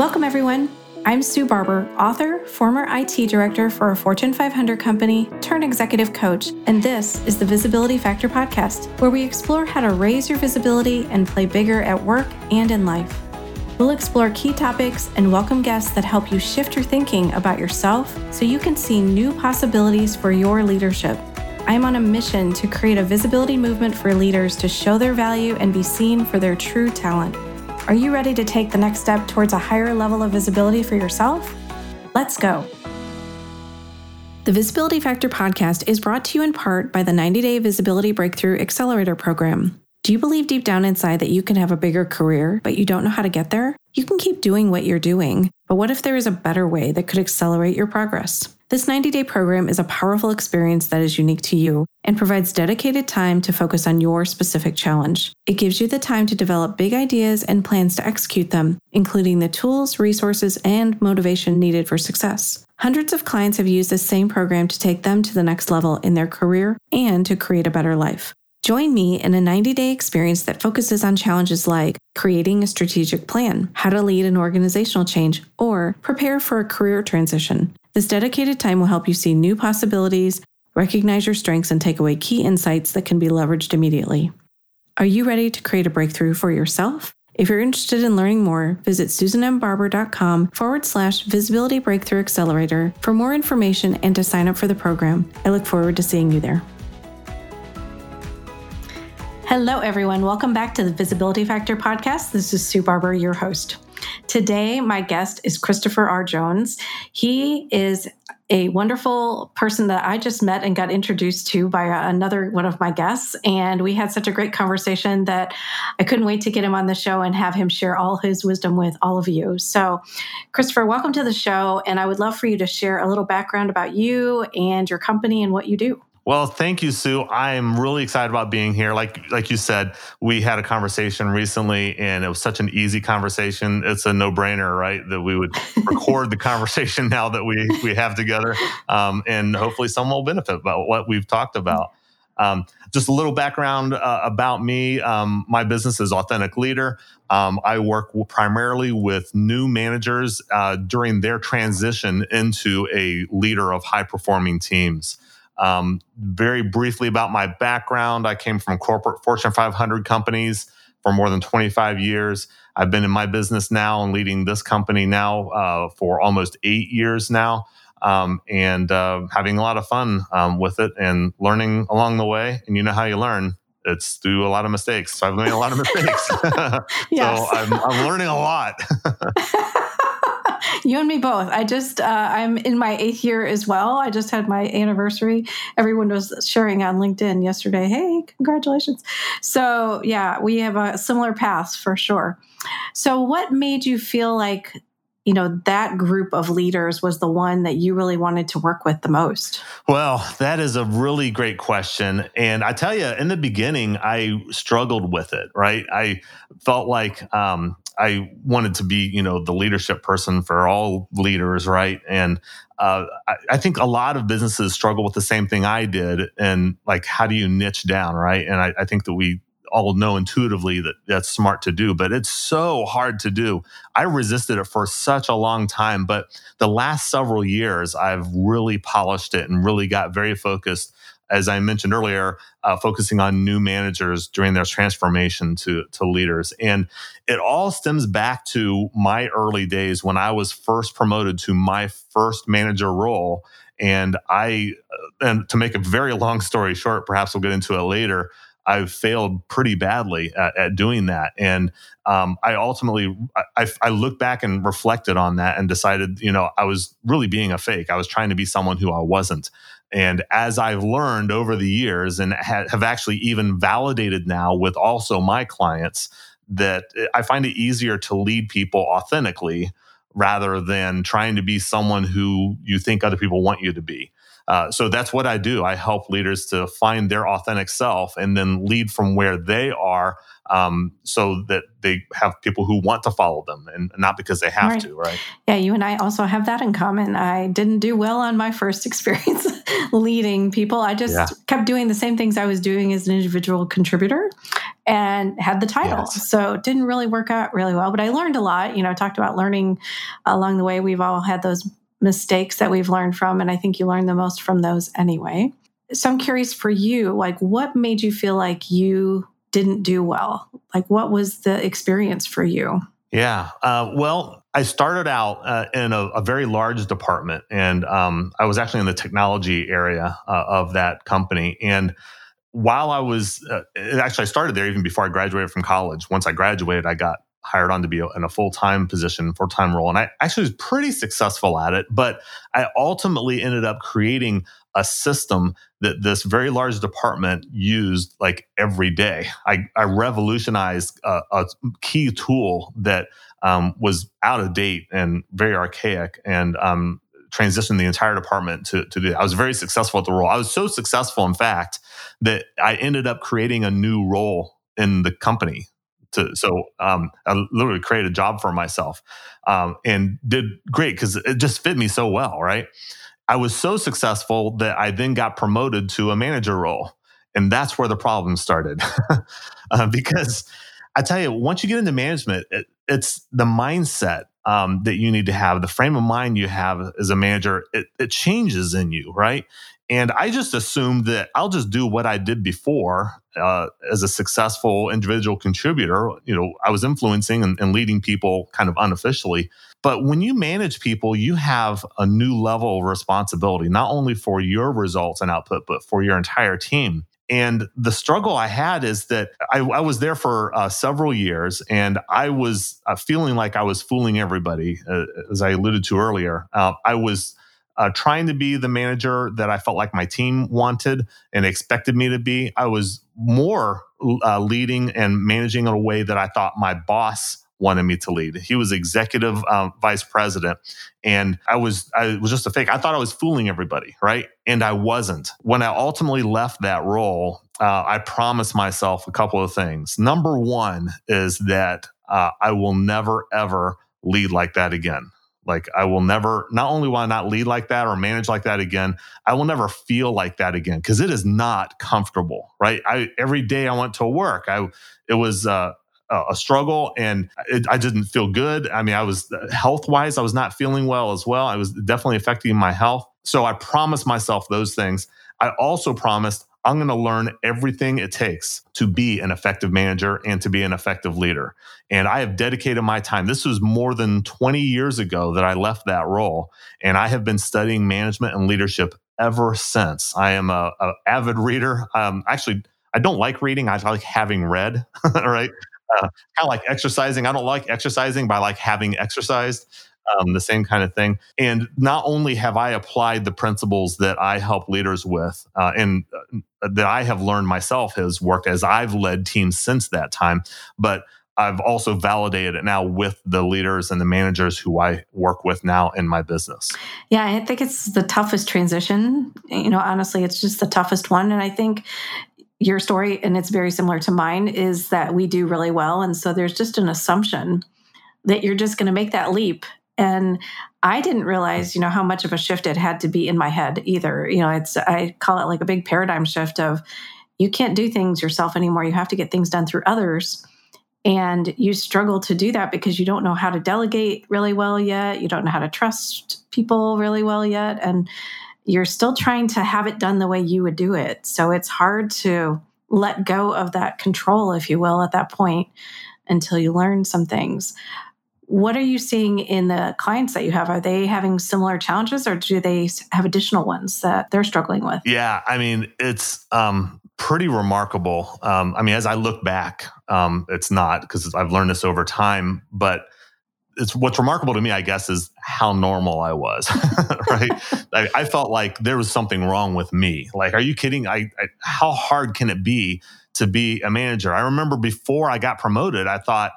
Welcome, everyone. I'm Sue Barber, author, former IT director for a Fortune 500 company, turned executive coach, and this is the Visibility Factor podcast, where we explore how to raise your visibility and play bigger at work and in life. We'll explore key topics and welcome guests that help you shift your thinking about yourself so you can see new possibilities for your leadership. I'm on a mission to create a visibility movement for leaders to show their value and be seen for their true talent. Are you ready to take the next step towards a higher level of visibility for yourself? Let's go. The Visibility Factor podcast is brought to you in part by the 90 Day Visibility Breakthrough Accelerator Program. Do you believe deep down inside that you can have a bigger career, but you don't know how to get there? You can keep doing what you're doing, but what if there is a better way that could accelerate your progress? This 90 day program is a powerful experience that is unique to you and provides dedicated time to focus on your specific challenge. It gives you the time to develop big ideas and plans to execute them, including the tools, resources, and motivation needed for success. Hundreds of clients have used this same program to take them to the next level in their career and to create a better life. Join me in a 90 day experience that focuses on challenges like creating a strategic plan, how to lead an organizational change, or prepare for a career transition. This dedicated time will help you see new possibilities, recognize your strengths, and take away key insights that can be leveraged immediately. Are you ready to create a breakthrough for yourself? If you're interested in learning more, visit susanmbarber.com forward slash visibility breakthrough accelerator for more information and to sign up for the program. I look forward to seeing you there. Hello, everyone. Welcome back to the Visibility Factor podcast. This is Sue Barber, your host. Today, my guest is Christopher R. Jones. He is a wonderful person that I just met and got introduced to by another one of my guests. And we had such a great conversation that I couldn't wait to get him on the show and have him share all his wisdom with all of you. So, Christopher, welcome to the show. And I would love for you to share a little background about you and your company and what you do. Well, thank you, Sue. I am really excited about being here. Like like you said, we had a conversation recently, and it was such an easy conversation. It's a no brainer, right? That we would record the conversation now that we we have together, um, and hopefully, someone will benefit about what we've talked about. Um, just a little background uh, about me. Um, my business is Authentic Leader. Um, I work primarily with new managers uh, during their transition into a leader of high performing teams. Um, very briefly about my background I came from corporate Fortune 500 companies for more than 25 years. I've been in my business now and leading this company now uh, for almost eight years now. Um, and uh, having a lot of fun um, with it and learning along the way. And you know how you learn it's through a lot of mistakes. So I've made a lot of mistakes. so I'm, I'm learning a lot. you and me both. I just, uh, I'm in my eighth year as well. I just had my anniversary. Everyone was sharing on LinkedIn yesterday. Hey, congratulations. So, yeah, we have a similar path for sure. So, what made you feel like you know that group of leaders was the one that you really wanted to work with the most well that is a really great question and i tell you in the beginning i struggled with it right i felt like um, I wanted to be, you know, the leadership person for all leaders, right? And uh, I, I, think a lot of businesses struggle with the same thing I did, and like, how do you niche down, right? And I, I think that we all know intuitively that that's smart to do, but it's so hard to do. I resisted it for such a long time, but the last several years, I've really polished it and really got very focused as I mentioned earlier, uh, focusing on new managers during their transformation to, to leaders. And it all stems back to my early days when I was first promoted to my first manager role. And I, uh, and to make a very long story short, perhaps we'll get into it later. I failed pretty badly at, at doing that, and um, I ultimately I, I, looked back and reflected on that and decided, you know, I was really being a fake. I was trying to be someone who I wasn't, and as I've learned over the years and ha- have actually even validated now with also my clients, that I find it easier to lead people authentically rather than trying to be someone who you think other people want you to be. Uh, so that's what I do. I help leaders to find their authentic self and then lead from where they are um, so that they have people who want to follow them and not because they have right. to, right? Yeah, you and I also have that in common. I didn't do well on my first experience leading people. I just yeah. kept doing the same things I was doing as an individual contributor and had the title. Yes. So it didn't really work out really well, but I learned a lot. You know, I talked about learning along the way. We've all had those mistakes that we've learned from, and I think you learn the most from those anyway. So I'm curious for you, like what made you feel like you didn't do well? Like what was the experience for you? Yeah. Uh, well, I started out uh, in a, a, very large department, and um, I was actually in the technology area uh, of that company. And while I was uh, actually, I started there even before I graduated from college. Once I graduated, I got hired on to be in a full time position, full time role. And I actually was pretty successful at it, but I ultimately ended up creating a system that this very large department used like every day. I, I revolutionized a, a, key tool that um, was out of date and very archaic and um, transitioned the entire department to, to do that. I was very successful at the role. I was so successful, in fact, that I ended up creating a new role in the company to so um, I literally created a job for myself um, and did great because it just fit me so well, right? I was so successful that I then got promoted to a manager role. And that's where the problem started. uh, because I tell you, once you get into management, it, it's the mindset um, that you need to have, the frame of mind you have as a manager, it, it changes in you, right? And I just assumed that I'll just do what I did before uh, as a successful individual contributor. You know, I was influencing and, and, leading people kind of unofficially. But when you manage people, you have a new level of responsibility, not only for your results and output, but for your entire team. And the struggle I had is that I, I was there for uh, several years and I was uh, feeling like I was fooling everybody, uh, as I alluded to earlier. Uh, I was uh, trying to be the manager that I felt like my team wanted and expected me to be. I was more uh, leading and managing in a way that I thought my boss wanted me to lead. He was executive um, vice president, and I was I was just a fake. I thought I was fooling everybody, right? And I wasn't. When I ultimately left that role, uh, I promised myself a couple of things. Number one is that uh, I will never ever lead like that again. Like I will never, not only will I not lead like that or manage like that again, I will never feel like that again because it is not comfortable, right? I every day I went to work, I it was uh, a struggle and it, I didn't feel good. I mean, I was health wise, I was not feeling well as well. I was definitely affecting my health. So I promised myself those things. I also promised I'm going to learn everything it takes to be an effective manager and to be an effective leader. And I have dedicated my time. This was more than 20 years ago that I left that role. And I have been studying management and leadership ever since. I am a, avid reader. Um, actually, I don't like reading. I like having read, right? Uh, kind of like exercising. I don't like exercising, by like having exercised um, the same kind of thing. And not only have I applied the principles that I help leaders with, uh, and uh, that I have learned myself has worked as I've led teams since that time, but I've also validated it now with the leaders and the managers who I work with now in my business. Yeah, I think it's the toughest transition. You know, honestly, it's just the toughest one. And I think your story, and it's very similar to mine, is that we do really well. And so there's just an assumption that you're just going to make that leap and I didn't realize, you know, how much of a shift it had to be in my head either. You know, it's I call it like a big paradigm shift of you can't do things yourself anymore. You have to get things done through others. And you struggle to do that because you don't know how to delegate really well yet. You don't know how to trust people really well yet. And you're still trying to have it done the way you would do it. So it's hard to let go of that control, if you will, at that point until you learn some things. What are you seeing in the clients that you have? Are they having similar challenges or do they have additional ones that they're struggling with? Yeah, I mean, it's um, pretty remarkable. Um, I mean, as I look back, um, it's not because I've learned this over time, but it's what's remarkable to me, I guess, is how normal I was. right? I, I, felt like there was something wrong with me. Like, are you kidding? I, I, how hard can it be to be a manager? I remember before I got promoted, I thought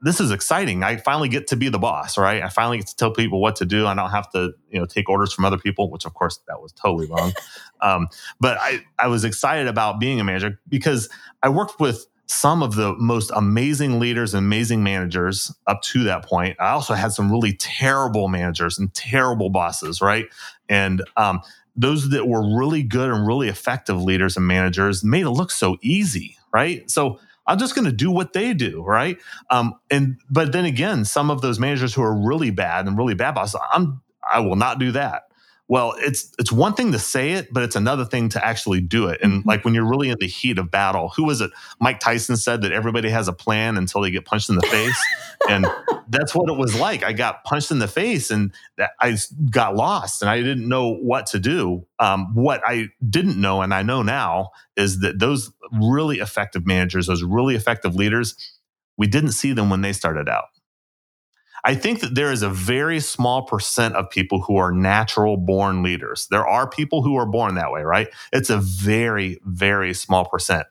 this is exciting. I finally get to be the boss, right? I finally get to tell people what to do. I don't have to, you know, take orders from other people, which of course that was totally wrong. um, but I, I was excited about being a manager because I worked with some of the most amazing leaders and amazing managers up to that point. I also had some really terrible managers and terrible bosses, right? And um, those that were really good and really effective leaders and managers made it look so easy, right? So I'm just going to do what they do, right? Um, and but then again, some of those managers who are really bad and really bad bosses, I'm I will not do that. Well, it's it's one thing to say it, but it's another thing to actually do it. And mm-hmm. like when you're really in the heat of battle, who was it? Mike Tyson said that everybody has a plan until they get punched in the face, and that's what it was like. I got punched in the face, and I got lost, and I didn't know what to do. Um, what I didn't know, and I know now, is that those really effective managers, those really effective leaders, we didn't see them when they started out. I think that there is a very small percent of people who are natural born leaders. There are people who are born that way, right? It's a very, very small percent.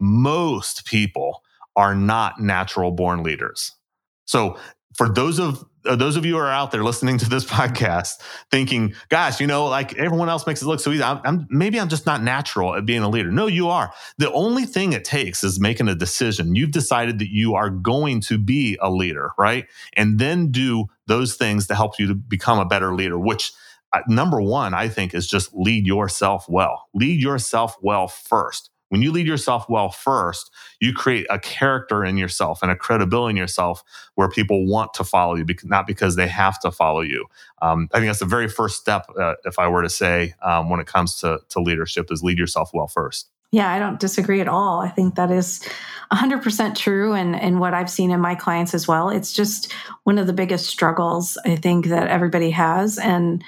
Most people are not natural born leaders. So, for those of uh, those of you who are out there listening to this podcast thinking, gosh, you know, like everyone else makes it look so easy. I'm, I'm, maybe I'm just not natural at being a leader. No, you are. The only thing it takes is making a decision. You've decided that you are going to be a leader, right? And then do those things to help you to become a better leader, which uh, number one, I think, is just lead yourself well. Lead yourself well first. When you lead yourself well first, you create a character in yourself and a credibility in yourself where people want to follow you, not because they have to follow you. Um, I think that's the very first step, uh, if I were to say, um, when it comes to, to leadership, is lead yourself well first. Yeah, I don't disagree at all. I think that is 100% true and, and what I've seen in my clients as well. It's just one of the biggest struggles I think that everybody has. And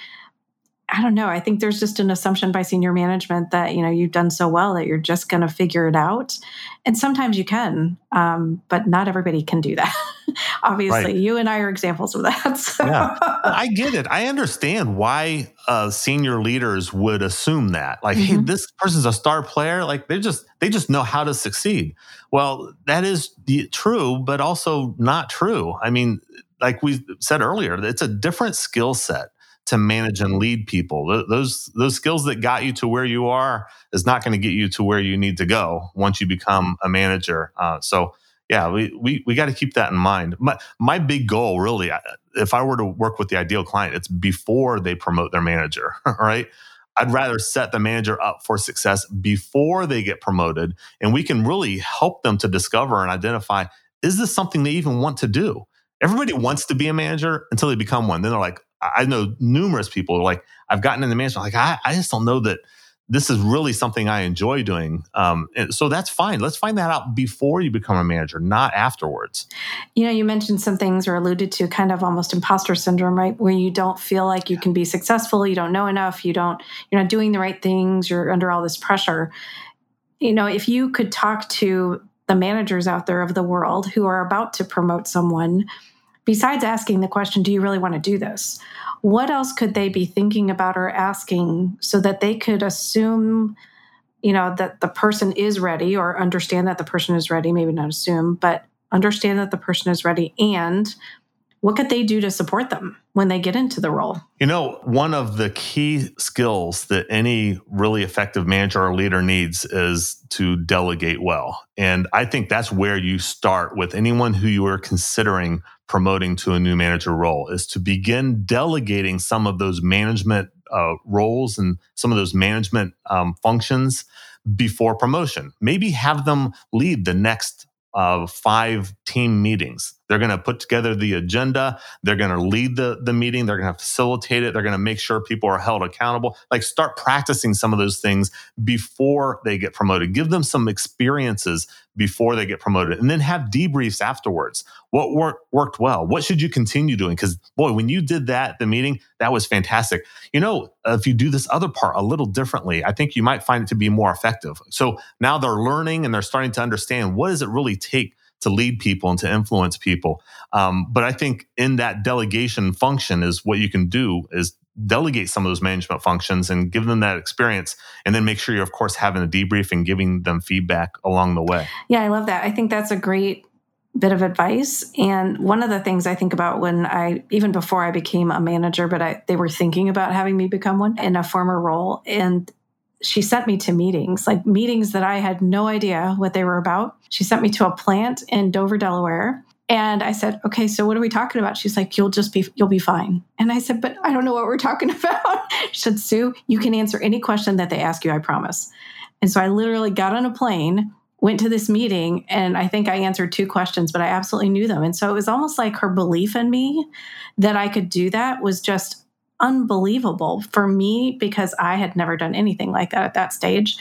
I don't know. I think there's just an assumption by senior management that you know you've done so well that you're just going to figure it out, and sometimes you can, um, but not everybody can do that. Obviously, right. you and I are examples of that. So. Yeah, I get it. I understand why uh, senior leaders would assume that, like, mm-hmm. hey, this person's a star player. Like they just they just know how to succeed. Well, that is true, but also not true. I mean, like we said earlier, it's a different skill set to manage and lead people. Those those skills that got you to where you are is not going to get you to where you need to go once you become a manager. Uh, so yeah, we we we got to keep that in mind. My my big goal, really, if I were to work with the ideal client, it's before they promote their manager, right? I'd rather set the manager up for success before they get promoted, and we can really help them to discover and identify: is this something they even want to do? Everybody wants to be a manager until they become one. Then they're like, I know numerous people are like I've gotten in the management like I, I just don't know that this is really something I enjoy doing. Um, so that's fine. Let's find that out before you become a manager, not afterwards. You know, you mentioned some things or alluded to kind of almost imposter syndrome, right? Where you don't feel like you can be successful, you don't know enough, you don't, you're not doing the right things, you're under all this pressure. You know, if you could talk to the managers out there of the world who are about to promote someone, besides asking the question, do you really want to do this? What else could they be thinking about or asking so that they could assume, you know, that the person is ready or understand that the person is ready, maybe not assume, but understand that the person is ready and what could they do to support them when they get into the role? You know, one of the key skills that any really effective manager or leader needs is to delegate well. And I think that's where you start with anyone who you are considering promoting to a new manager role is to begin delegating some of those management uh, roles and some of those management um, functions before promotion. Maybe have them lead the next uh, five team meetings they're going to put together the agenda. They're going to lead the, the meeting. They're going to facilitate it. They're going to make sure people are held accountable. Like start practicing some of those things before they get promoted. Give them some experiences before they get promoted and then have debriefs afterwards. What worked, worked well? What should you continue doing? Because boy, when you did that, the meeting, that was fantastic. You know, if you do this other part a little differently, I think you might find it to be more effective. So now they're learning and they're starting to understand what does it really take to lead people and to influence people. Um, but I think in that delegation function is what you can do is delegate some of those management functions and give them that experience and then make sure you're of course having a debrief and giving them feedback along the way. Yeah i love that. I think that's a great bit of advice. And one of the things i think about when i even before i became a manager but I, they were thinking about having me become one in a former role. And she sent me to meetings, like meetings that I had no idea what they were about. She sent me to a plant in Dover, Delaware. And I said, okay, so what are we talking about? She's like, you'll just be, you'll be fine. And I said, but I don't know what we're talking about. she said, Sue, you can answer any question that they ask you, I promise. And so I literally got on a plane, went to this meeting, and I think I answered two questions, but I absolutely knew them. And so it was almost like her belief in me that I could do that was just unbelievable for me because I had never done anything like that at that stage.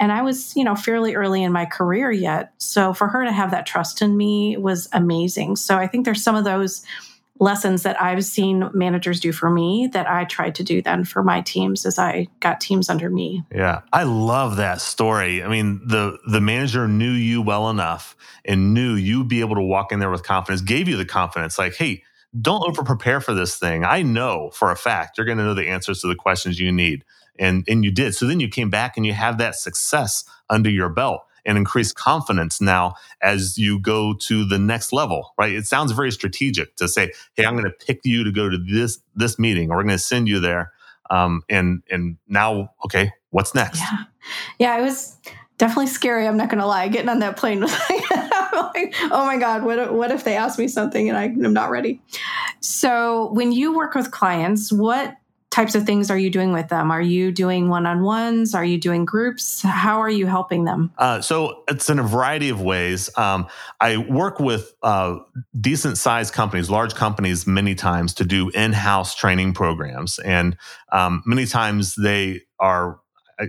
And I was, you know, fairly early in my career yet. So for her to have that trust in me was amazing. So I think there's some of those lessons that I've seen managers do for me that I tried to do then for my teams as I got teams under me. Yeah. I love that story. I mean, the the manager knew you well enough and knew you'd be able to walk in there with confidence, gave you the confidence like, "Hey, don't over prepare for this thing. I know for a fact you're going to know the answers to the questions you need. And, and you did. So then you came back and you have that success under your belt and increased confidence now as you go to the next level, right? It sounds very strategic to say, "Hey, I'm going to pick you to go to this this meeting, or we're going to send you there." Um, and and now, okay, what's next? Yeah, yeah, it was definitely scary. I'm not going to lie. Getting on that plane was like, like, oh my God, what what if they ask me something and I, I'm not ready? So, when you work with clients, what types of things are you doing with them? Are you doing one on ones? Are you doing groups? How are you helping them? Uh, so it's in a variety of ways. Um, I work with uh, decent sized companies, large companies, many times to do in house training programs. And um, many times they are. I,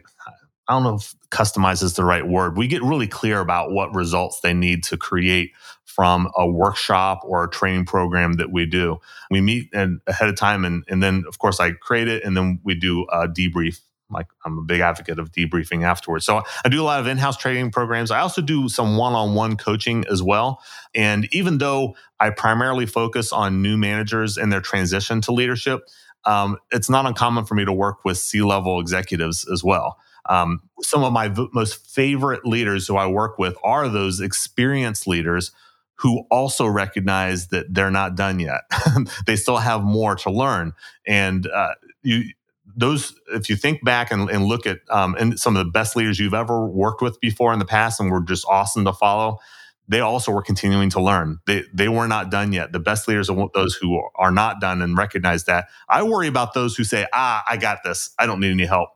I don't know if customize is the right word. We get really clear about what results they need to create from a workshop or a training program that we do. We meet and ahead of time, and, and then of course I create it, and then we do a debrief. Like I'm a big advocate of debriefing afterwards. So I do a lot of in-house training programs. I also do some one-on-one coaching as well. And even though I primarily focus on new managers and their transition to leadership, um, it's not uncommon for me to work with C-level executives as well. Um, some of my v- most favorite leaders who I work with are those experienced leaders who also recognize that they're not done yet. they still have more to learn. And uh, you, those, if you think back and, and look at um, and some of the best leaders you've ever worked with before in the past and were just awesome to follow, they also were continuing to learn. They they were not done yet. The best leaders are those who are not done and recognize that. I worry about those who say, "Ah, I got this. I don't need any help."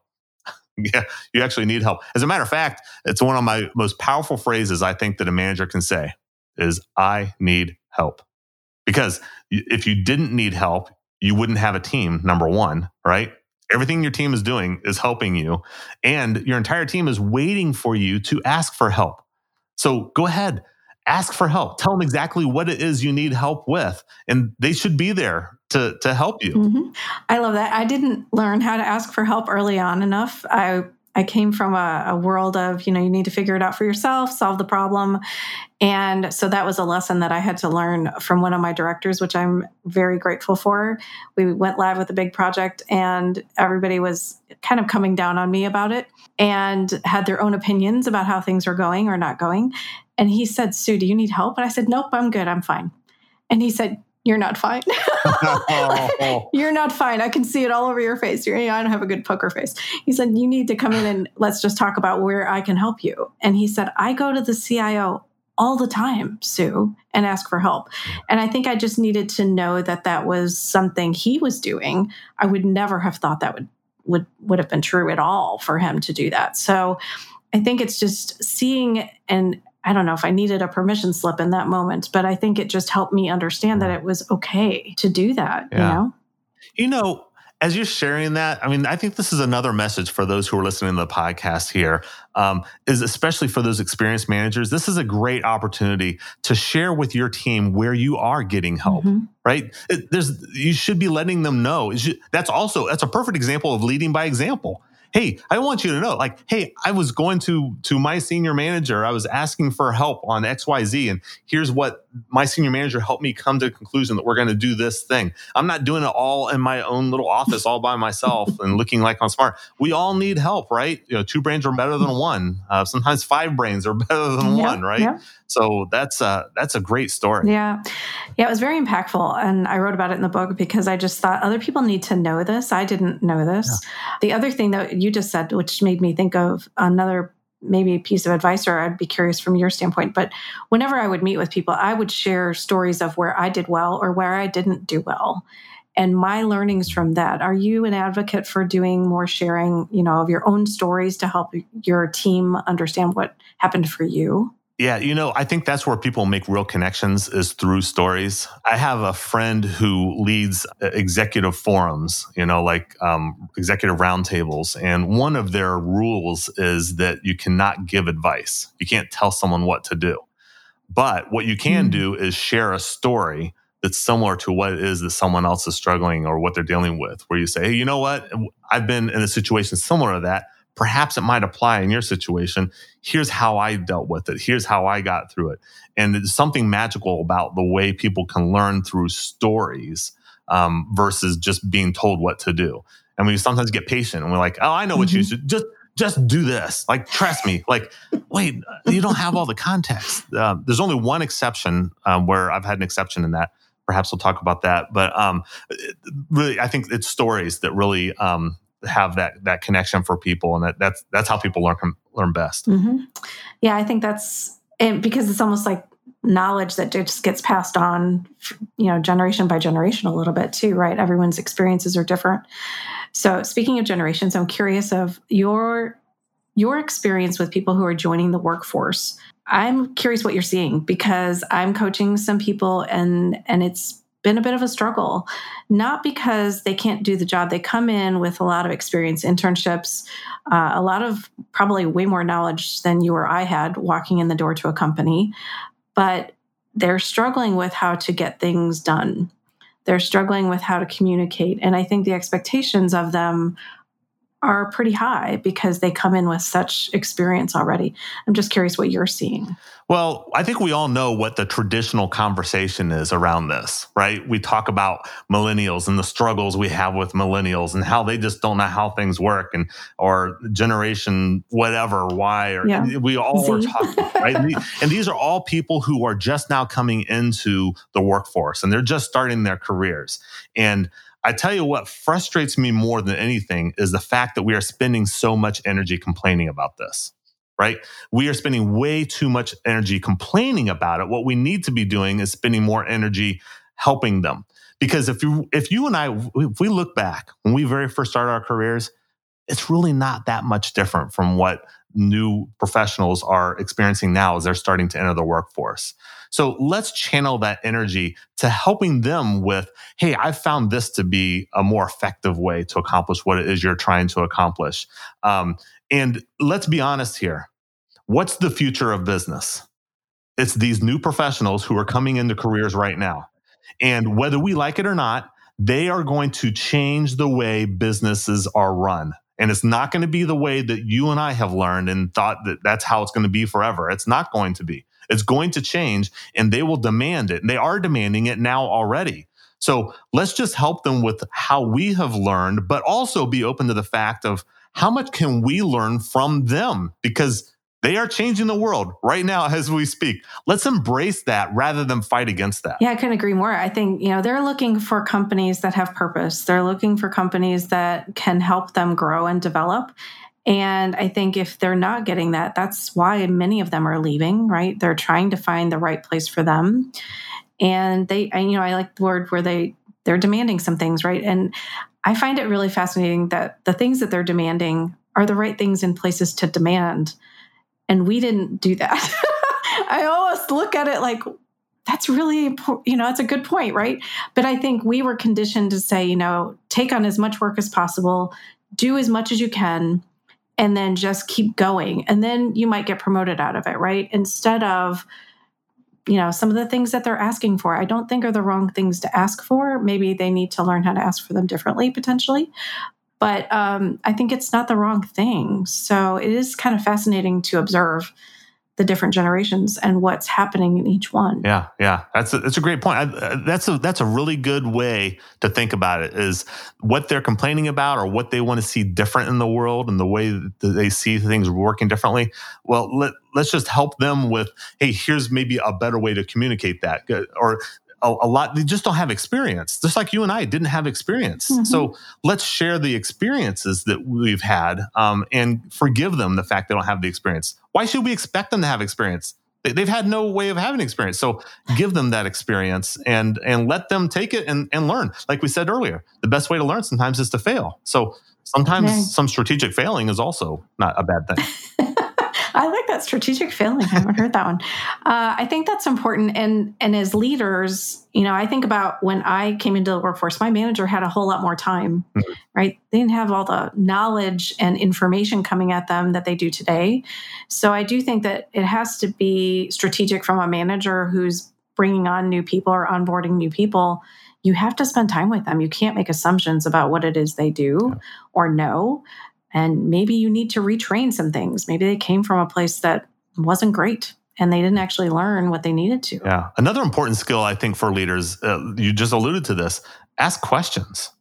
yeah, you actually need help. As a matter of fact, it's one of my most powerful phrases I think that a manager can say is I need help. Because if you didn't need help, you wouldn't have a team, number 1, right? Everything your team is doing is helping you and your entire team is waiting for you to ask for help. So go ahead, ask for help. Tell them exactly what it is you need help with and they should be there to to help you. Mm-hmm. I love that. I didn't learn how to ask for help early on enough. I I came from a, a, world of, you know, you need to figure it out for yourself, solve the problem. And so that was a lesson that I had to learn from one of my directors, which I'm very grateful for. We went live with a big project and everybody was kind of coming down on me about it and had their own opinions about how things were going or not going. And he said, Sue, do you need help? And I said, Nope, I'm good. I'm fine. And he said, you're not fine. you're not fine. I can see it all over your face. You're, I don't have a good poker face. He said, You need to come in and let's just talk about where I can help you. And he said, I go to the CIO all the time, Sue, and ask for help. And I think I just needed to know that that was something he was doing. I would never have thought that would would would have been true at all for him to do that. So I think it's just seeing and I don't know if I needed a permission slip in that moment, but I think it just helped me understand that it was okay to do that, yeah. you know? You know, as you're sharing that, I mean, I think this is another message for those who are listening to the podcast here. Um, is especially for those experienced managers. This is a great opportunity to share with your team where you are getting help. Mm-hmm. Right? It, there's you should be letting them know. Should, that's also that's a perfect example of leading by example hey, I want you to know, like, hey, I was going to to my senior manager. I was asking for help on X, Y, Z, and here's what my senior manager helped me come to the conclusion that we're going to do this thing. I'm not doing it all in my own little office, all by myself, and looking like I'm smart. We all need help, right? You know, two brains are better than one. Uh, sometimes five brains are better than yeah, one, right? Yeah. So that's a that's a great story. Yeah, yeah, it was very impactful, and I wrote about it in the book because I just thought other people need to know this. I didn't know this. Yeah. The other thing that you just said, which made me think of another maybe piece of advice, or I'd be curious from your standpoint. But whenever I would meet with people, I would share stories of where I did well or where I didn't do well and my learnings from that are you an advocate for doing more sharing you know of your own stories to help your team understand what happened for you yeah, you know, I think that's where people make real connections is through stories. I have a friend who leads uh, executive forums, you know, like um, executive roundtables. And one of their rules is that you cannot give advice. You can't tell someone what to do. But what you can mm. do is share a story that's similar to what it is that someone else is struggling or what they're dealing with, where you say, hey, you know what? I've been in a situation similar to that. Perhaps it might apply in your situation. Here's how I dealt with it. Here's how I got through it. And there's something magical about the way people can learn through stories um, versus just being told what to do. And we sometimes get patient and we're like, oh, I know what mm-hmm. you should just just do this. Like, trust me. Like, wait, you don't have all the context. Uh, there's only one exception um, where I've had an exception in that perhaps we'll talk about that. But um, really, I think it's stories that really um, have that that connection for people, and that that's that's how people learn learn best. Mm-hmm. Yeah, I think that's and because it's almost like knowledge that just gets passed on, you know, generation by generation a little bit too, right? Everyone's experiences are different. So, speaking of generations, I'm curious of your your experience with people who are joining the workforce I'm curious what you're seeing because I'm coaching some people and and it's been a bit of a struggle. Not because they can't do the job. They come in with a lot of experience, internships, uh, a lot of probably way more knowledge than you or I had walking in the door to a company, but they're struggling with how to get things done. They're struggling with how to communicate. And I think the expectations of them are pretty high because they come in with such experience already. I'm just curious what you're seeing. Well, I think we all know what the traditional conversation is around this, right? We talk about millennials and the struggles we have with millennials and how they just don't know how things work and or generation whatever, Y or yeah. we all Z. are talking, right? and these are all people who are just now coming into the workforce and they're just starting their careers. And I tell you what frustrates me more than anything is the fact that we are spending so much energy complaining about this, right? We are spending way too much energy complaining about it. What we need to be doing is spending more energy helping them. Because if you if you and I if we look back when we very first started our careers, it's really not that much different from what new professionals are experiencing now as they're starting to enter the workforce. So let's channel that energy to helping them with, hey, I've found this to be a more effective way to accomplish what it is you're trying to accomplish. Um, and let's be honest here. What's the future of business? It's these new professionals who are coming into careers right now. And whether we like it or not, they are going to change the way businesses are run. And it's not going to be the way that you and I have learned and thought that that's how it's going to be forever. It's not going to be. It's going to change and they will demand it. And they are demanding it now already. So let's just help them with how we have learned, but also be open to the fact of how much can we learn from them? Because they are changing the world right now as we speak. Let's embrace that rather than fight against that. Yeah, I couldn't agree more. I think, you know, they're looking for companies that have purpose. They're looking for companies that can help them grow and develop. And I think if they're not getting that, that's why many of them are leaving, right? They're trying to find the right place for them. And they, I, you know, I like the word where they, they're demanding some things, right? And I find it really fascinating that the things that they're demanding are the right things in places to demand and we didn't do that. I almost look at it like, that's really, you know, that's a good point, right? But I think we were conditioned to say, you know, take on as much work as possible, do as much as you can, and then just keep going. And then you might get promoted out of it, right? Instead of, you know, some of the things that they're asking for, I don't think are the wrong things to ask for. Maybe they need to learn how to ask for them differently, potentially but um, I think it's not the wrong thing. So it is kind of fascinating to observe the different generations and what's happening in each one. Yeah, yeah, that's a, that's a great point. I, uh, that's a that's a really good way to think about it. Is what they're complaining about or what they want to see different in the world and the way that they see things working differently. Well, let let's just help them with hey, here's maybe a better way to communicate that, or a, a, lot they just don't have experience just like you and i didn't have experience. Mm-hmm. so let's share the experiences that we've had um, and forgive them the fact they don't have the experience. Why should we expect them to have experience? They've had no way of having experience. So give them that experience and and let them take it and, and learn. Like we said earlier the best way to learn sometimes is to fail. So sometimes okay. some strategic failing is also not a bad thing I like that strategic failing. I haven't heard that one. Uh, I think that's important. And and as leaders, you know, I think about when I came into the workforce, my manager had a whole lot more time, mm-hmm. right? They didn't have all the knowledge and information coming at them that they do today. So I do think that it has to be strategic from a manager who's bringing on new people or onboarding new people you have to spend time with them. You can't make assumptions about what it is they do yeah. or know. And maybe you need to retrain some things. Maybe they came from a place that wasn't great and they didn't actually learn what they needed to. Yeah. Another important skill, I think, for leaders, uh, you just alluded to this ask questions.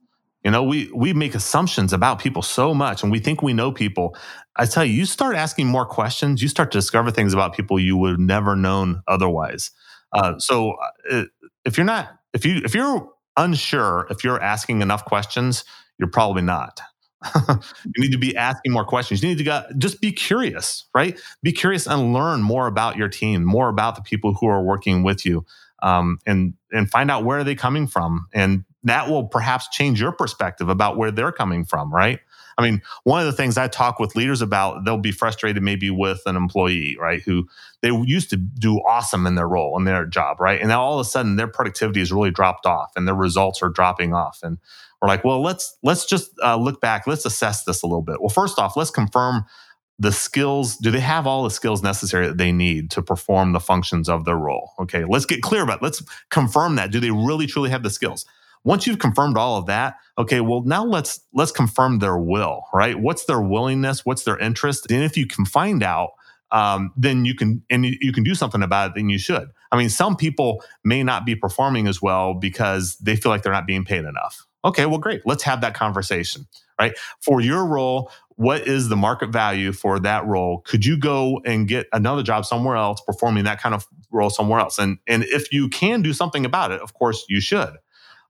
You know, we we make assumptions about people so much and we think we know people. I tell you, you start asking more questions, you start to discover things about people you would never known otherwise. Uh, so uh, if you're not if you if you're unsure if you're asking enough questions, you're probably not. you need to be asking more questions. You need to go, just be curious, right? Be curious and learn more about your team, more about the people who are working with you, um, and and find out where are they coming from, and that will perhaps change your perspective about where they're coming from, right? I mean, one of the things I talk with leaders about, they'll be frustrated maybe with an employee, right? Who they used to do awesome in their role in their job, right? And now all of a sudden their productivity has really dropped off and their results are dropping off. And we're like, well, let's let's just uh, look back. Let's assess this a little bit. Well, first off, let's confirm the skills. Do they have all the skills necessary that they need to perform the functions of their role? Okay, let's get clear about. It. Let's confirm that. Do they really truly have the skills? Once you've confirmed all of that, okay, well now let's let's confirm their will. Right? What's their willingness? What's their interest? And if you can find out um, then you can and you can do something about it then you should i mean some people may not be performing as well because they feel like they're not being paid enough Okay, well, great. Let's have that conversation, right? For your role, what is the market value for that role? Could you go and get another job somewhere else performing that kind of role somewhere else? And, and if you can do something about it, of course, you should.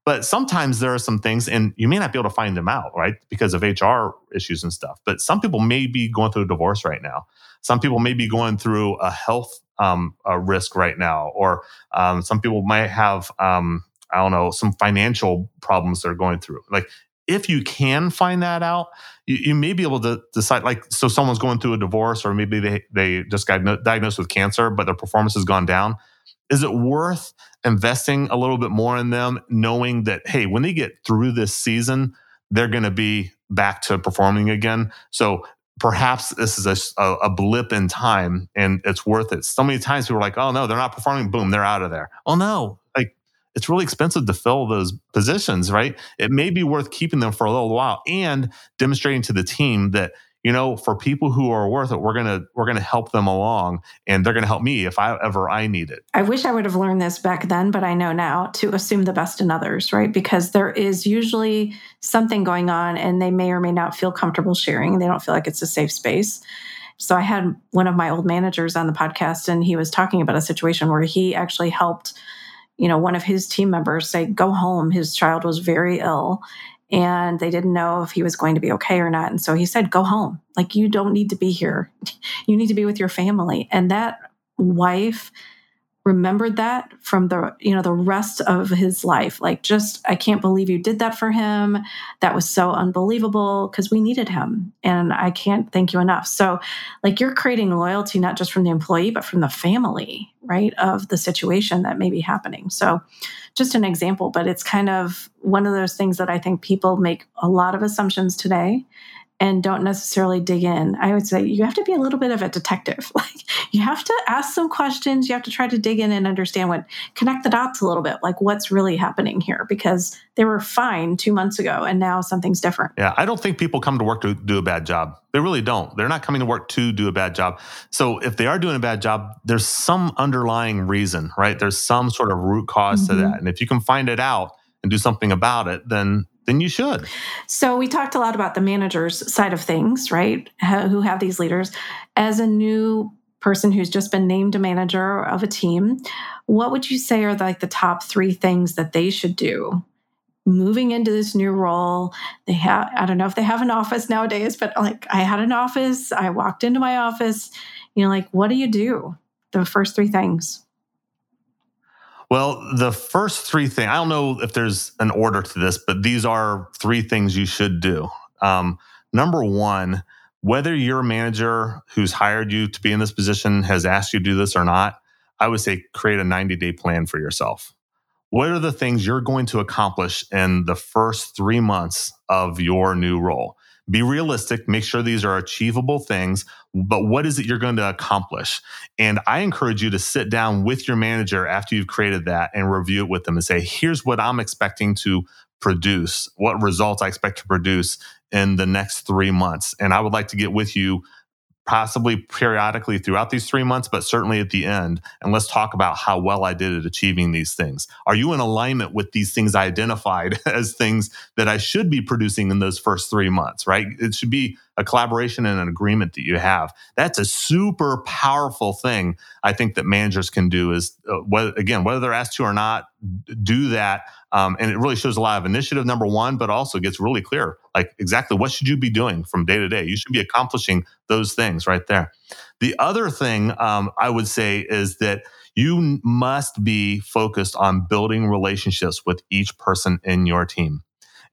But sometimes there are some things, and you may not be able to find them out, right? Because of HR issues and stuff. But some people may be going through a divorce right now. Some people may be going through a health um, a risk right now, or um, some people might have um, I don't know, some financial problems they're going through. Like if you can find that out, you, you, may be able to decide like so someone's going through a divorce or maybe they they just got diagnosed with cancer, but their performance has gone down. Is it worth investing a little bit more in them, knowing that hey, when they get through this season, they're going to be back to performing again? So perhaps this is a, a, blip in time and it's worth it. So many times people are like, oh no, they're not performing. Boom, they're out of there. Oh no, it's really expensive to fill those positions, right? It may be worth keeping them for a little while and demonstrating to the team that you know for people who are worth it we're gonna we're gonna help them along and they're gonna help me if i ever i need it. I wish i would have learned this back then but i know now to assume the best in others right? Because there is usually something going on and they may or may not feel comfortable sharing. They don't feel like it's a safe space. So i had one of my old managers on the podcast and he was talking about a situation where he actually helped you know, one of his team members say, go home. His child was very ill and they didn't know if he was going to be okay or not. And so he said, go home. Like, you don't need to be here. You need to be with your family. And that wife remembered that from the you know the rest of his life. Like just i can't believe you did that for him. That was so unbelievable because we needed him and i can't thank you enough. So like you're creating loyalty not just from the employee but from the family right of the situation that may be happening. So just an example but it's kind of one of those things that i think people make a lot of assumptions today and don't necessarily dig in. I would say you have to be a little bit of a detective. Like you have to ask some questions, you have to try to dig in and understand what connect the dots a little bit, like what's really happening here because they were fine 2 months ago and now something's different. Yeah, I don't think people come to work to do a bad job. They really don't. They're not coming to work to do a bad job. So if they are doing a bad job, there's some underlying reason, right? There's some sort of root because mm-hmm. to that. And if you can find it out and do something about it, then then you should. So we talked a lot about the managers side of things, right? Who have these leaders. As a new person who's just been named a manager of a team, what would you say are like the top three things that they should do moving into this new role they have i don't know if they have an office nowadays but like i had an office i walked into my office you know like what do you do the first three things well, the first three things, I don't know if there's an order to this, but these are three things you should do. Um, number one, whether your manager who's hired you to be in this position has asked you to do this or not, I would say create a 90 day plan for yourself. What are the things you're going to accomplish in the first three months of your new role? Be realistic, make sure these are achievable things, but what is it you're going to accomplish? And I encourage you to sit down with your manager after you've created that and review it with them and say, here's what I'm expecting to produce, what results I expect to produce in the next three months. And I would like to get with you possibly periodically throughout these three months, but certainly at the end. And let's talk about how well I did at achieving these things. Are you in alignment with these things I identified as things that I should be producing in those first three months, right? It should be a collaboration and an agreement that you have. That's a super powerful thing I think that managers can do is, uh, whether, again, whether they're asked to or not, do that. Um, and it really shows a lot of initiative, number one, but also gets really clear, like exactly what should you be doing from day to day? You should be accomplishing those things right there. The other thing um, I would say is that you must be focused on building relationships with each person in your team.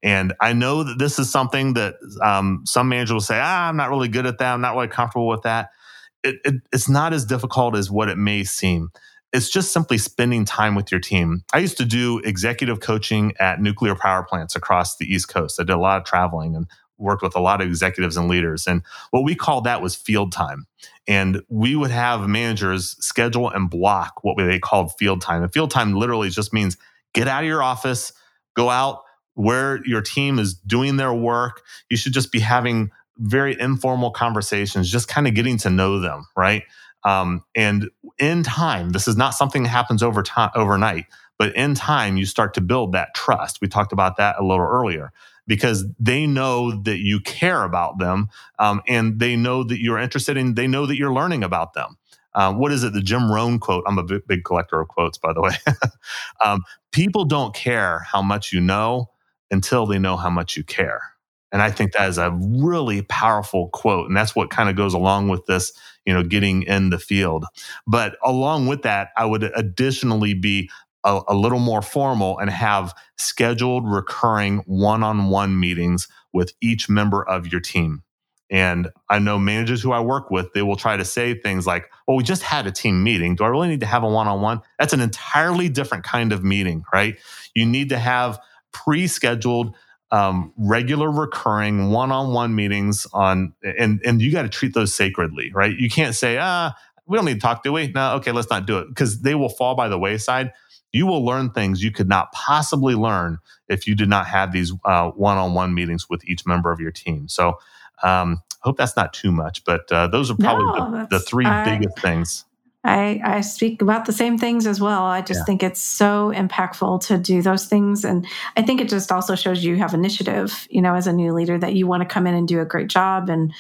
And I know that this is something that um, some managers will say, ah, I'm not really good at that. I'm not really comfortable with that. It, it, it's not as difficult as what it may seem. It's just simply spending time with your team. I used to do executive coaching at nuclear power plants across the East Coast. I did a lot of traveling and worked with a lot of executives and leaders. And what we called that was field time. And we would have managers schedule and block what they called field time. And field time literally just means get out of your office, go out, where your team is doing their work. You should just be having very informal conversations, just kind of getting to know them, right? Um, and in time, this is not something that happens over time overnight, but in time, you start to build that trust. We talked about that a little earlier because they know that you care about them, um, and they know that you're interested in. They know that you're learning about them. Um, what is it? The Jim Rohn quote. I'm a big, big collector of quotes, by the way. um, people don't care how much you know until they know how much you care. And I think that is a really powerful quote. And that's what kind of goes along with this, you know, getting in the field. But along with that, I would additionally be a, a little more formal and have scheduled recurring one on one meetings with each member of your team. And I know managers who I work with, they will try to say things like, well, we just had a team meeting. Do I really need to have a one on one? That's an entirely different kind of meeting, right? You need to have pre-scheduled um, regular recurring one-on-one meetings on and and you got to treat those sacredly right? You can't say ah we don't need to talk do we? No okay let's not do it. Because they will fall by the wayside. You will learn things you could not possibly learn if you did not have these uh, one-on-one meetings with each member of your team. So um, I hope that's not too much but uh, those are probably no, the, the, three I, biggest things I, I speak about the same things as well. I just yeah. think it's so impactful to do those things. And I think it just also shows you have initiative, you know, as a new leader that you want to come in and do a great job and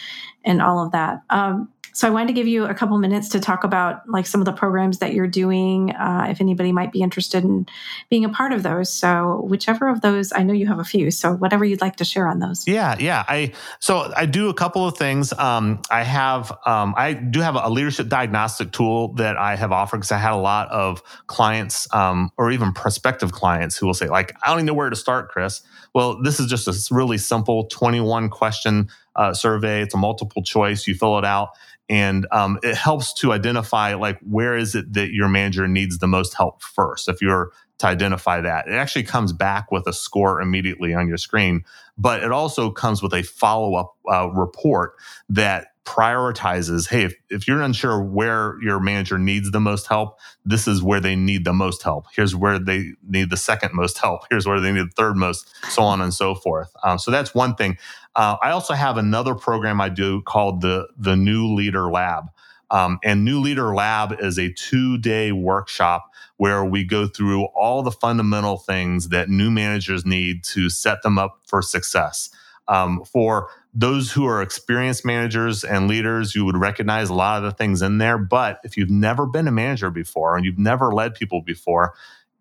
and all of that. Um, so I wanted to give you a couple minutes to talk about like some of the programs that you're doing, uh, if anybody might be interested in being a part of those. So whichever of those, I know you have a few. So whatever you'd like to share on those. Yeah, yeah. I so I do a couple of things. Um, I have um, I do have a leadership diagnostic tool that I have offered because I had a lot of clients um, or even prospective clients who will say like, I don't even know where to start, Chris. Well, this is just a really simple 21 question uh, survey. It's a multiple choice. You fill it out, and um, it helps to identify like where is it that your manager needs the most help first. If you're to identify that, it actually comes back with a score immediately on your screen, but it also comes with a follow up uh, report that prioritizes hey if, if you're unsure where your manager needs the most help this is where they need the most help. Here's where they need the second most help. Here's where they need the third most so on and so forth. Um, so that's one thing uh, i also have another program i do called the the new leader lab um, and new leader lab is a two day workshop where we go through all the fundamental things that new managers need to set them up for success um, for those who are experienced managers and leaders, you would recognize a lot of the things in there. But if you've never been a manager before and you've never led people before,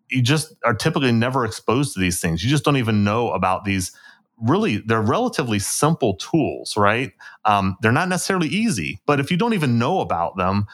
you just are typically never exposed to these things. You just don't even know about these. Really, they're relatively simple tools, right? Um, they're not necessarily easy, but if you don't even know about them,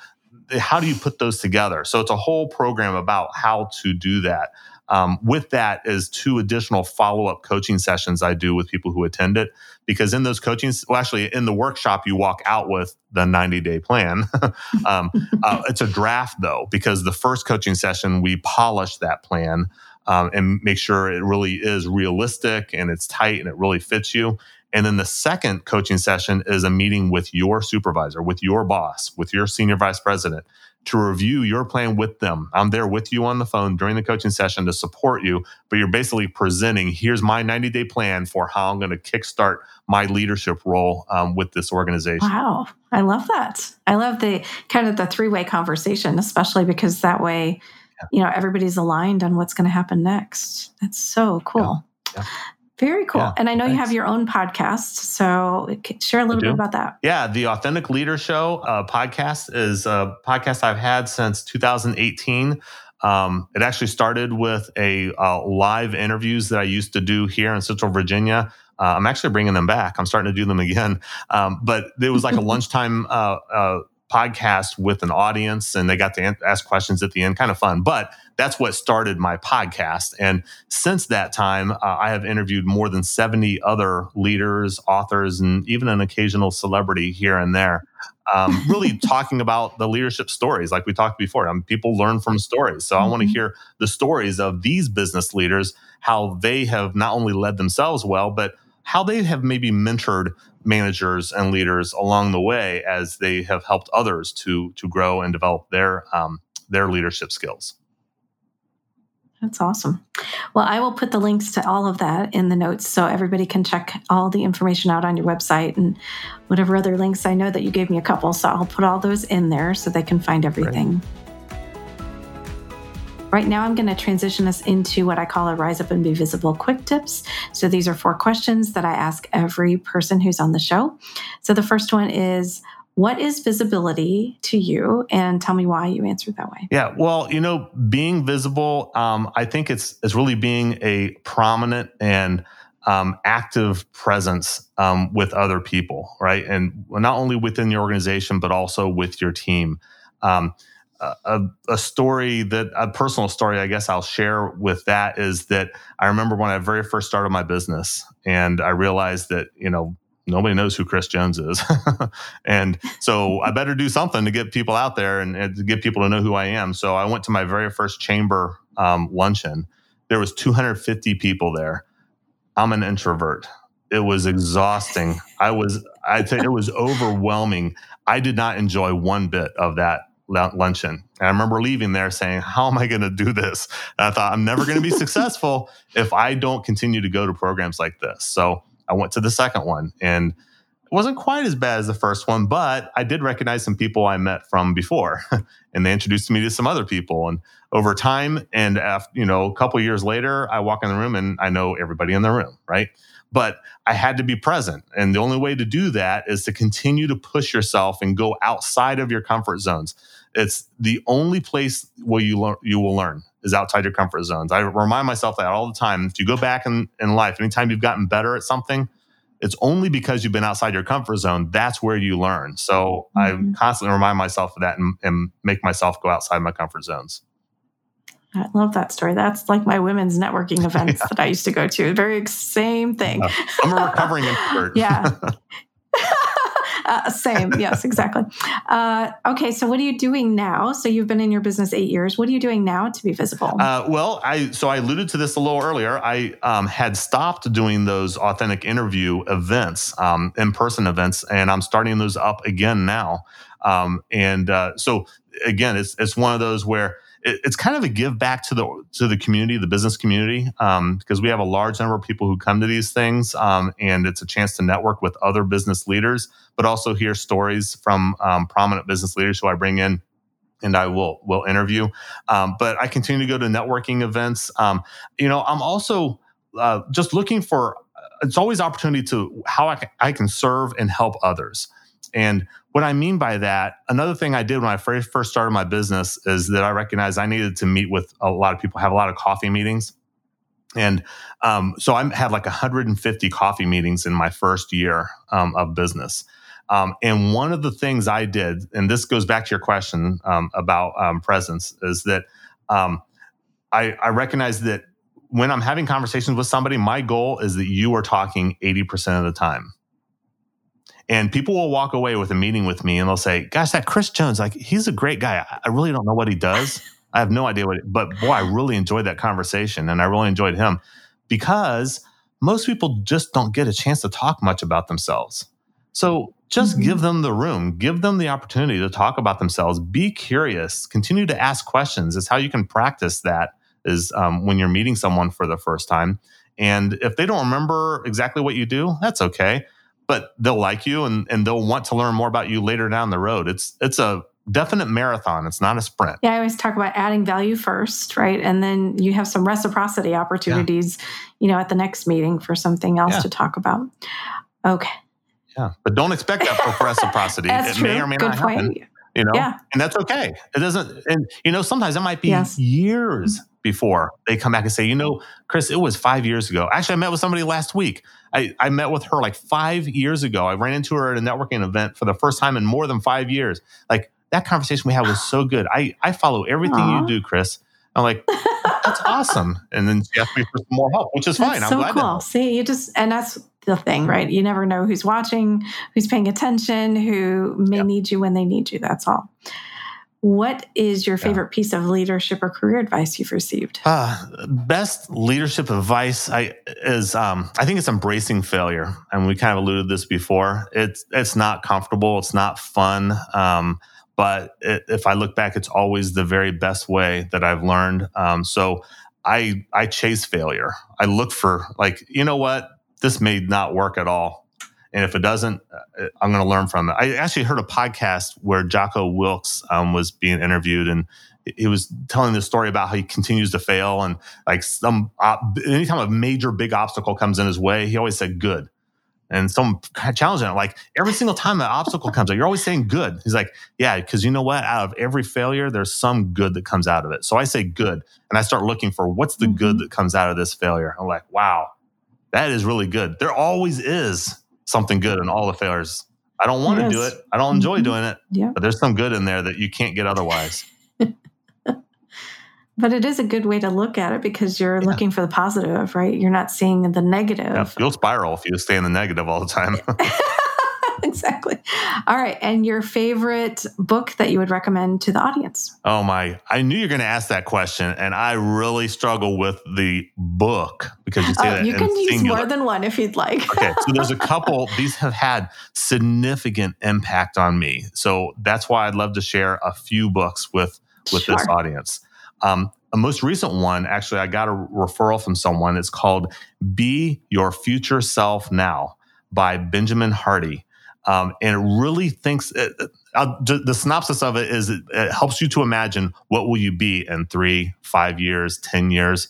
how do you put those together? So it's a whole program about how to do that. Um, with that is two additional follow up coaching sessions I do with people who attend it. Because in those coaching, well, actually, in the workshop, you walk out with the 90 day plan. um, uh, it's a draft, though, because the first coaching session, we polish that plan um, and make sure it really is realistic and it's tight and it really fits you. And then the second coaching session is a meeting with your supervisor, with your boss, with your senior vice president to review your plan with them. I'm there with you on the phone during the coaching session to support you, but you're basically presenting here's my 90 day plan for how I'm going to kickstart my leadership role um, with this organization. Wow. I love that. I love the kind of the three way conversation, especially because that way, you know, everybody's aligned on what's going to happen next. That's so cool. Yeah. Yeah. Very cool. Yeah, and I know thanks. you have your own podcast. So share a little bit about that. Yeah. The Authentic Leader Show uh, podcast is a podcast I've had since 2018. Um, it actually started with a uh, live interviews that I used to do here in Central Virginia. Uh, I'm actually bringing them back. I'm starting to do them again. Um, but it was like a lunchtime uh, uh, podcast with an audience and they got to ask questions at the end. Kind of fun but that's what started my podcast. And since that time uh, i have interviewed more than 70 other leaders authors and even an occasional celebrity here and there um, really talking about the leadership stories like we talked before. Um, people learn from stories. So mm-hmm. i want to hear the stories of these business leaders how they have not only led themselves well but how they have maybe mentored managers and leaders along the way as they have helped others to to grow and develop their um, their leadership skills. That's awesome. Well, I will put the links to all of that in the notes so everybody can check all the information out on your website and whatever other links. I know that you gave me a couple, so I'll put all those in there so they can find everything. Right now, I'm going to transition us into what I call a Rise Up and Be Visible quick tips. So these are four questions that I ask every person who's on the show. So the first one is, what is visibility to you and tell me why you answered that way yeah well you know being visible um, i think it's it's really being a prominent and um, active presence um, with other people right and not only within the organization but also with your team um, a, a, story that a personal story I guess I'll share with that is that I remember when I very first started my business and I realized that you know nobody knows who Chris Jones is. And so I better do something to get people out there and, and, to get people to know who I am. So I went to my very first chamber um, luncheon. There was 250 people there. I'm an introvert. It was exhausting. I was I think it was overwhelming. I did not enjoy one bit of that luncheon. And I remember leaving there saying, How am I going to do this? And I thought, I'm never going to be successful if I don't continue to go to programs like this. So I went to the second one and it wasn't quite as bad as the first one, but I did recognize some people I met from before and they introduced me to some other people. And over time, and after, you know, a couple years later, I walk in the room and I know everybody in the room, right? but I had to be present. And the only way to do that is to continue to push yourself and go outside of your comfort zones. It's the only place where you learn you will learn is outside your comfort zones. I remind myself that all the time. If you go back in, in life, anytime you've gotten better at something, it's only because you've been outside your comfort zone. That's where you learn. So mm-hmm. I constantly remind myself of that and, and make myself go outside my comfort zones. I love that story. That's like my women's networking events yeah. that I used to go to. Very same thing. I'm a recovering introvert. yeah. uh, same. Yes, exactly. Uh, okay, so what are you doing now? So you've been in your business eight years. What are you doing now to be visible? Uh, well, I so I alluded to this a little earlier. I um, had stopped doing those authentic interview events, um, in person events, and I'm starting those up again now. Um, and uh, so again, it's it's one of those where it, it's kind of a give back to the to the community, the business community, um, because we have a large number of people who come to these things, um, and it's a chance to network with other business leaders, but also hear stories from um, prominent business leaders who I bring in and I will will interview. Um, but I continue to go to networking events. Um, you know, I'm also uh, just looking for. It's always opportunity to how I can, I can serve and help others. And what I mean by that, another thing I did when I first first started my business is that I recognized I needed to meet with a lot of people, have a lot of coffee meetings. And um, so I had like 150 coffee meetings in my first year um, of business. Um, and one of the things I did, and this goes back to your question um, about um, presence, is that um, I, I recognize that when I'm having conversations with somebody, my goal is that you are talking 80% of the time. And people will walk away with a meeting with me and they'll say, Gosh, that Chris Jones, like, he's a great guy. I really don't know what he does. I have no idea what, but boy, I really enjoyed that conversation and I really enjoyed him because most people just don't get a chance to talk much about themselves. So just mm-hmm. give them the room, give them the opportunity to talk about themselves. Be curious, continue to ask questions. It's how you can practice that is um, when you're meeting someone for the first time. And if they don't remember exactly what you do, that's okay but they'll like you and, and they'll want to learn more about you later down the road. It's it's a definite marathon. It's not a sprint. Yeah, I always talk about adding value first, right? And then you have some reciprocity opportunities, yeah. you know, at the next meeting for something else yeah. to talk about. Okay. Yeah, but don't expect that for reciprocity. it true. may or may Good not point. happen. You know, yeah. and that's okay. It doesn't, and you know, sometimes it might be yes. years before they come back and say, you know, Chris, it was five years ago. Actually, I met with somebody last week. I, I met with her like five years ago. I ran into her at a networking event for the first time in more than five years. Like that conversation we had was so good. I, I follow everything Aww. you do, Chris. I'm like, that's awesome. And then she asked me for some more help, which is that's fine. So I'm glad. Cool. See, you just, and that's the thing, right? You never know who's watching, who's paying attention, who may yep. need you when they need you. That's all. What is your favorite yeah. piece of leadership or career advice you've received? Uh, best leadership advice I is um, I think it's embracing failure, and we kind of alluded this before. It's it's not comfortable, it's not fun, um, but it, if I look back, it's always the very best way that I've learned. Um, so I I chase failure. I look for like you know what this may not work at all and if it doesn't, uh, I'm going to learn from it. I actually heard a podcast where Jocko Willink um, was being interviewed, and he was telling this story about how he continues to fail, and like some anytime a major big obstacle comes in his way, he always said good. And some challenging it, like every single time an obstacle comes up, you're always saying good. He's like, yeah, because you know what? Out of every failure, there's some good that comes out of it. So I say good, and I start looking for what's the good mm-hmm. that comes out of this failure. I'm like, wow, that is really good. There always is something good in all the failures. I don't want yes. to do it. I don't enjoy mm-hmm. doing it. Yeah. But there's some good in there that you can't get otherwise. but it is a good way to look at it because you're yeah. looking for the positive, right? You're not seeing the negative. Yeah, you'll spiral if you stay in the negative all the time. exactly. All right. And your favorite book that you would recommend to the audience? Oh, my. I knew you were going to ask that question. And I really struggle with the book because you say oh, that. You can use singular. more than one if you'd like. okay. So there's a couple, these have had significant impact on me. So that's why I'd love to share a few books with, with sure. this audience. Um, a most recent one, actually, I got a referral from someone. It's called Be Your Future Self Now by Benjamin Hardy. Um, and it really thinks it, uh, the synopsis of it is it, it, helps you to imagine what will you be in three, five years, ten years.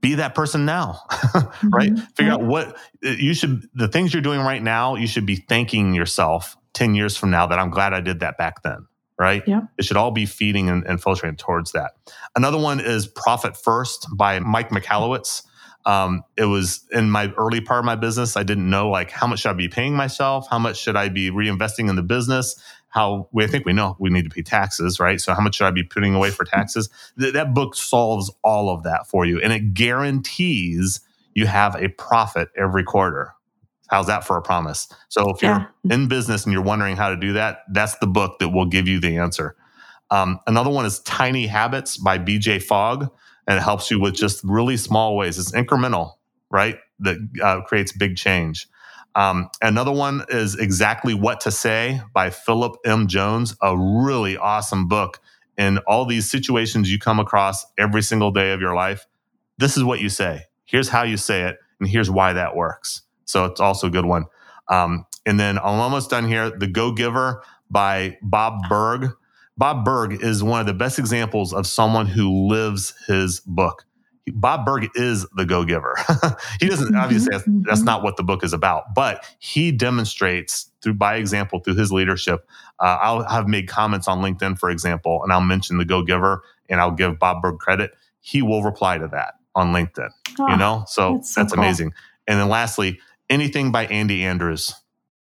Be that person now, right? Mm-hmm. Figure out what uh, you should. The things you're doing right now, you should be thanking yourself ten years from now that I'm glad I did that back then. Right? Yeah. It should all be feeding and, and filtering towards that. Another one is Profit First by Mike Michalowicz. Um, it was in my early part of my business. I didn't know like how much should I be paying myself? How much should I be reinvesting in the business? How we I think we know we need to pay taxes, right? So how much should I be putting away for taxes? Th- that book solves all of that for you, and it guarantees you have a profit every quarter. How's that for a promise? So if you're in business and you're wondering how to do that, that's the book that will give you the answer. Um, another one is Tiny Habits by BJ Fogg, and it helps you with just really small ways. It's incremental, right? That uh, creates big change. Um, another one is Exactly What to Say by Philip M. Jones, a really awesome book. In all these situations you come across every single day of your life, this is what you say. Here's how you say it, and here's why that works. So it's also a good one. Um, and then I'm almost done here. The Go Giver by Bob Burg. Bob Burg is one of the best examples of someone who lives his book. Bob Burg is the go giver. he doesn't mm-hmm, obviously that's, mm-hmm. that's, not what the book is about, but he demonstrates through by example through his leadership. Uh, I'll have made comments on LinkedIn, for example, and I'll mention the go giver and I'll give Bob Burg credit. He will reply to that on LinkedIn. Oh, you know, so that's, so that's cool. amazing. And then lastly, anything by Andy Andrews.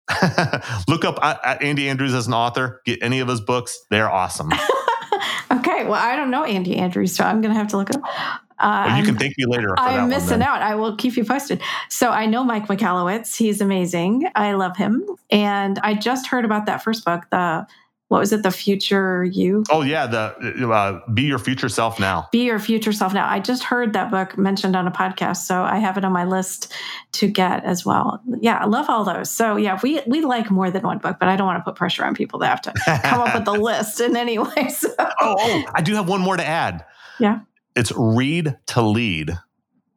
Look up uh, Andy Andrews as an author. Get any of his books; they're awesome. okay, well, I don't know Andy Andrews, so I'm going to have to look up. Uh, well, you can thank me later. I'm missing out. I will keep you posted. So I know Mike Michalowicz. He's amazing. I love him, and I just heard about that first book, the what was it the future you oh yeah the uh, be your future self now be your future self now i just heard that book mentioned on a podcast so i have it on my list to get as well yeah i love all those so yeah we we like more than one book but i don't want to put pressure on people to have to come up with the list in any way so. oh, oh i do have one more to add yeah it's read to lead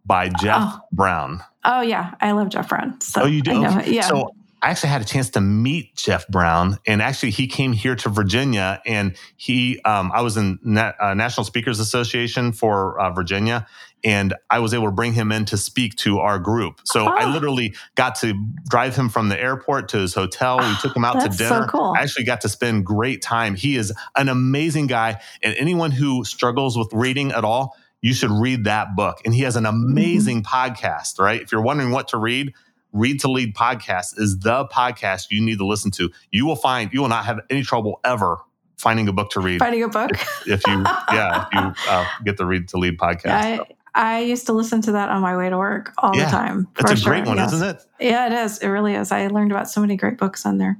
by jeff oh. brown Oh yeah, I love Jeff Brown. So oh, you do? Okay. Yeah. So I actually had a chance to meet Jeff Brown, and actually he came here to Virginia, and he um, I was in Na- uh, National Speakers Association for uh, Virginia, and I was able to bring him in to speak to our group. So oh. I literally got to drive him from the airport to his hotel. We took him out to dinner. So cool. I actually got to spend great time. He is an amazing guy, and anyone who struggles with reading at all, you should read that book. And he has an mm-hmm. amazing mm-hmm. podcast. Right? If you're wondering what to read Read to Lead podcast is the podcast you need to listen to. You will find you will not have any trouble ever finding a book to read. Finding a book if, if you yeah if you uh, get the Read to Lead podcast. I, I used to listen to that on my way to work all yeah, the time. It's a sure. great one, yes. isn't it? Yeah, it is. It really is. I learned about so many great books on there.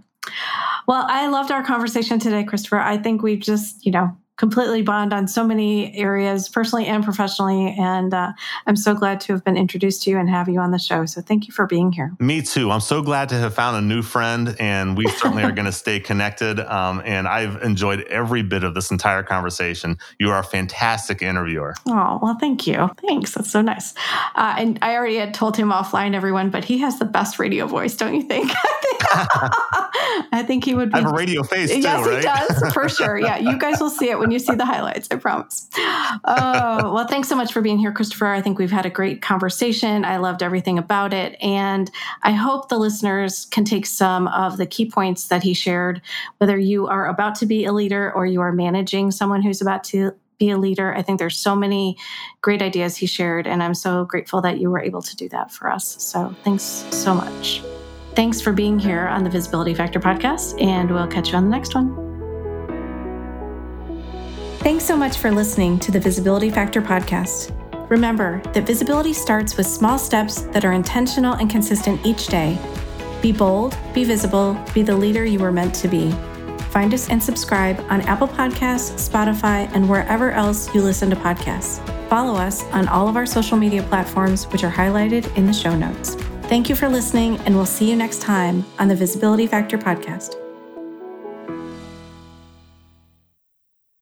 Well, I loved our conversation today, Christopher. I think we've just, you know, completely bond on so many areas, personally and professionally. And uh, I'm so glad to have been introduced to you and have you on the show. So thank you for being here. Me too. I'm so glad to have found a new friend, and we certainly are going to stay connected. Um, and I've enjoyed every bit of this entire conversation. You are a fantastic interviewer. Oh, well, thank you. Thanks. That's so nice. Uh, and I already had told him offline, everyone, but he has the best radio voice, don't you think? I think he would be. I have a radio face too, yes, right? he does for sure. Yeah, you guys will see it when you see the highlights. I promise. Oh well, thanks so much for being here, Christopher. I think we've had a great conversation. I loved everything about it, and I hope the listeners can take some of the key points that he shared. Whether you are about to be a leader or you are managing someone who's about to be a leader. I think there's so many great ideas he shared, and I'm so grateful that you were able to do that for us. So thanks so much. Thanks for being here on the Visibility Factor podcast, and we'll catch you on the next one. Thanks so much for listening to the Visibility Factor podcast. Remember that visibility starts with small steps that are intentional and consistent each day. Be bold, be visible, be the leader you were meant to be. Find us and subscribe on Apple Podcasts, Spotify, and wherever else you listen to podcasts. Follow us on all of our social media platforms, which are highlighted in the show notes. Thank you for listening, and we'll see you next time on the Visibility Factor podcast.